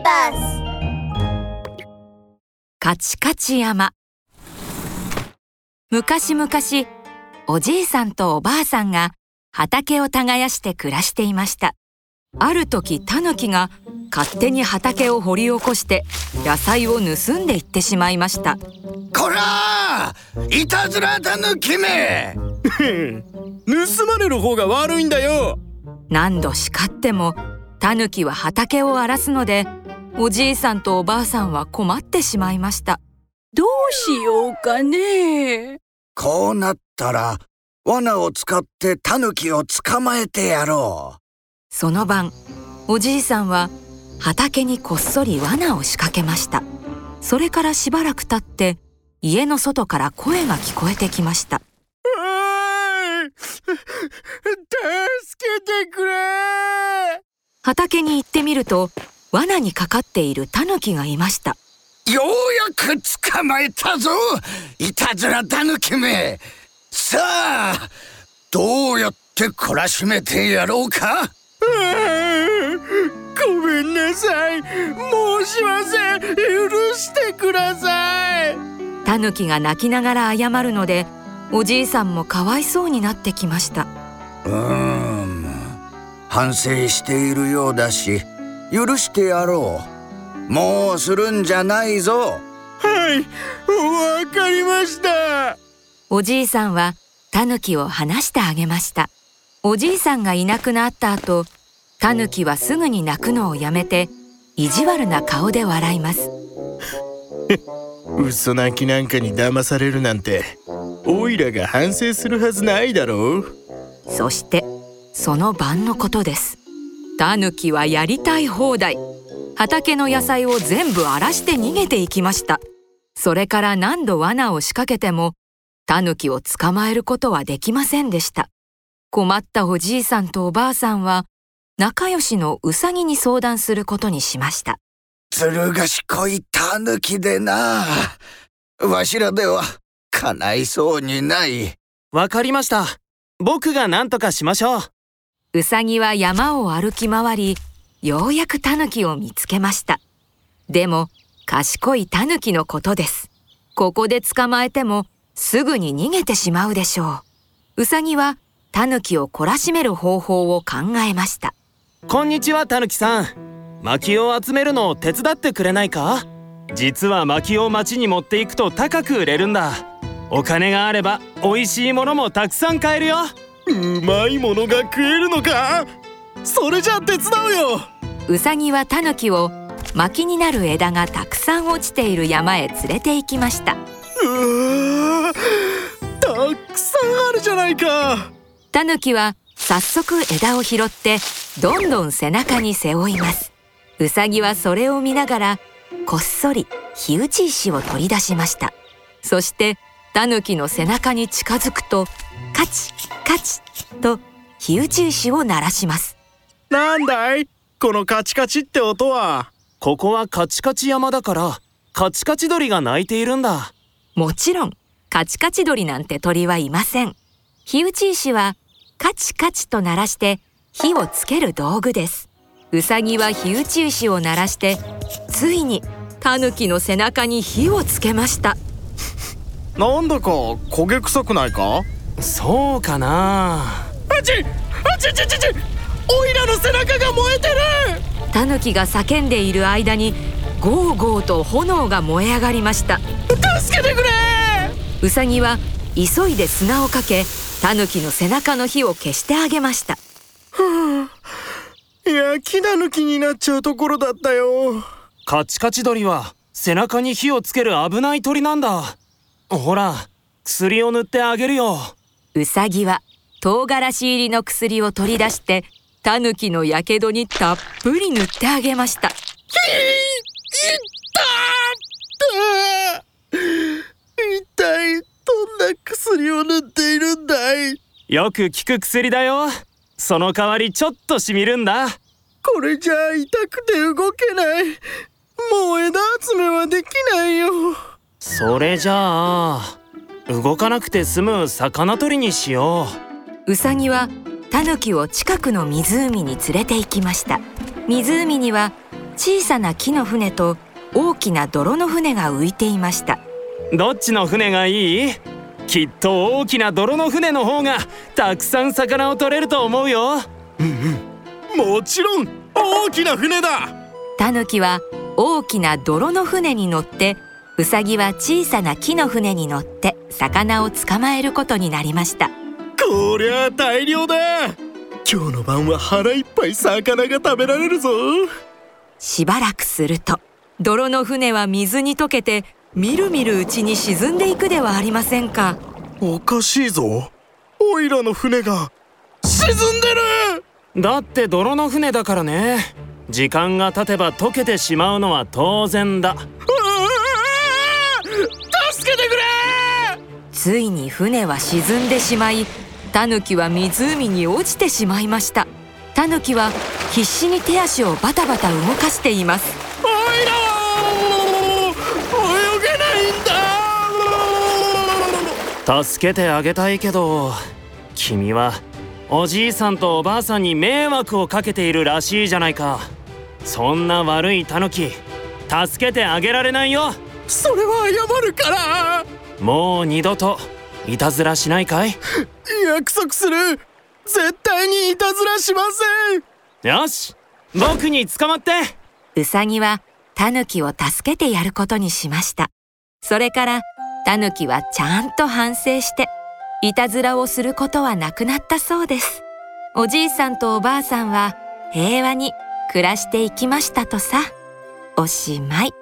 ビバスカチカチ山。昔々おじいさんとおばあさんが畑を耕して暮らしていました。ある時タヌキが勝手に畑を掘り起こして野菜を盗んでいってしまいました。こらいたずらタヌキめ。盗まれる方が悪いんだよ。何度叱ってもタヌキは畑を荒らすのでおじいさんとおばあさんは困ってしまいました。どうしようかね。こうなったら罠を使ってタヌキを捕まえてやろう。その晩おじいさんは畑にこっそり罠を仕掛けました。それからしばらく経って家の外から声が聞こえてきました。助けてくれ。畑に行ってみると罠にかかっているタヌキがいました。ようやく捕まえたぞ。いたずらタヌキめ。さあどうやって懲らしめてやろうか？ごめんなさい。申しません許してください。タヌキが泣きながら謝るのでおじいさんもかわいそうになってきました。うーん反省しているようだし許してやろう。もうするんじゃないぞ。はいわかりました。おじいさんはタヌキを話してあげました。おじいさんがいなくなった後タヌキはすぐに泣くのをやめて意地悪な顔で笑います。嘘泣きなんかに騙されるなんてオイラが反省するはずないだろう。そしてその晩のことですタヌキはやりたい放題。畑の野菜を全部荒らして逃げていきました。それから何度罠を仕掛けてもタヌキを捕まえることはできませんでした。困ったおじいさんとおばあさんは仲良しのウサギに相談することにしました。ずる賢いタヌキでな。わしらでは叶いそうにない。わかりました。僕が何とかしましょうウサギは山を歩き回りようやくタヌキを見つけました。でも賢いタヌキのことです。ここで捕まえてもすぐに逃げてしまうでしょう。ウサギはタヌキを懲らしめる方法を考えました。こんにちはタヌキさん。薪を集めるのを手伝ってくれないか？実は薪を町に持っていくと高く売れるんだ。お金があれば美味しいものもたくさん買えるよ。うまいものが食えるのか？それじゃ手伝うよ。ウサギはタヌキを薪になる枝がたくさん落ちている山へ連れて行きました。たくさんあるじゃないか。タヌキは早速枝を拾ってどんどん背中に背負います。ウサギはそれを見ながらこっそり火打ち石を取り出しました。そしてタヌキの背中に近づくとカチカチと火打ち石を鳴らします。なんだい？このカチカチって音は。ここはカチカチ山だからカチカチ鳥が鳴いているんだ。もちろんカチカチ鳥なんて鳥はいません。火打ち石はカチカチと鳴らして火をつける道具です。ウサギは火打ち石を鳴らしてついにタヌキの背中に火をつけました。なんだか焦げ臭くないか？そうかな。あちあちちちちオイラの背中が燃えてる。タヌキが叫んでいる間にゴーゴーと炎が燃え上がりました。助けてくれ。ウサギは急いで砂をかけタヌキの背中の火を消してあげました。焼きタヌキになっちゃうところだったよ。カチカチ鳥は背中に火をつける危ない鳥なんだ。ほら薬を塗ってあげるよウサギは唐辛子入りの薬を取り出してタヌキのやけどにたっぷり塗ってあげました。ひい。った一体どんな薬を塗ってい。るんだい。よく効く薬だよその代わりちょっとしみるんだこれじゃあ痛くて動けない。もう枝集めはできない。よそれじゃあ動かなくて済む魚取りにしよう。ウサギはタヌキを近くの湖に連れて行きました。湖には小さな木の船と大きな泥の船が浮いていました。どっちの船がいい？きっと大きな泥の船の方がたくさん魚を取れると思うよ。もちろん大きな船だ。タヌキは大きな泥の船に乗ってウサギは小さな木の船に乗って魚を捕まえることになりました。こりゃ大量だ。今日の晩は腹いっぱい魚が食べられるぞ。しばらくすると泥の船は水に溶けてみるみるうちに沈んでいくではありませんか。おかしいぞ。オイラの船が。沈んでる。だって泥の船だからね。時間が経てば溶けてしまうのは当然だついに船は沈んでしまいタヌキは湖に落ちてしまいました。タヌキは必死に手足をバタバタ動かしています。オイラは泳げないんだ助けてあげたいけど君はおじいさんとおばあさんに迷惑をかけているらしいじゃないか。そんな悪いタヌキ助けてあげられないよ。それは謝るからもう二度といたずらしないかい？約束する。絶対にいたずらしません。よし僕に捕まって。ウサギはタヌキを助けてやることにしました。それからタヌキはちゃんと反省していたずらをすることはなくなったそうです。おじいさんとおばあさんは平和に暮らしていきましたとさ。おしまい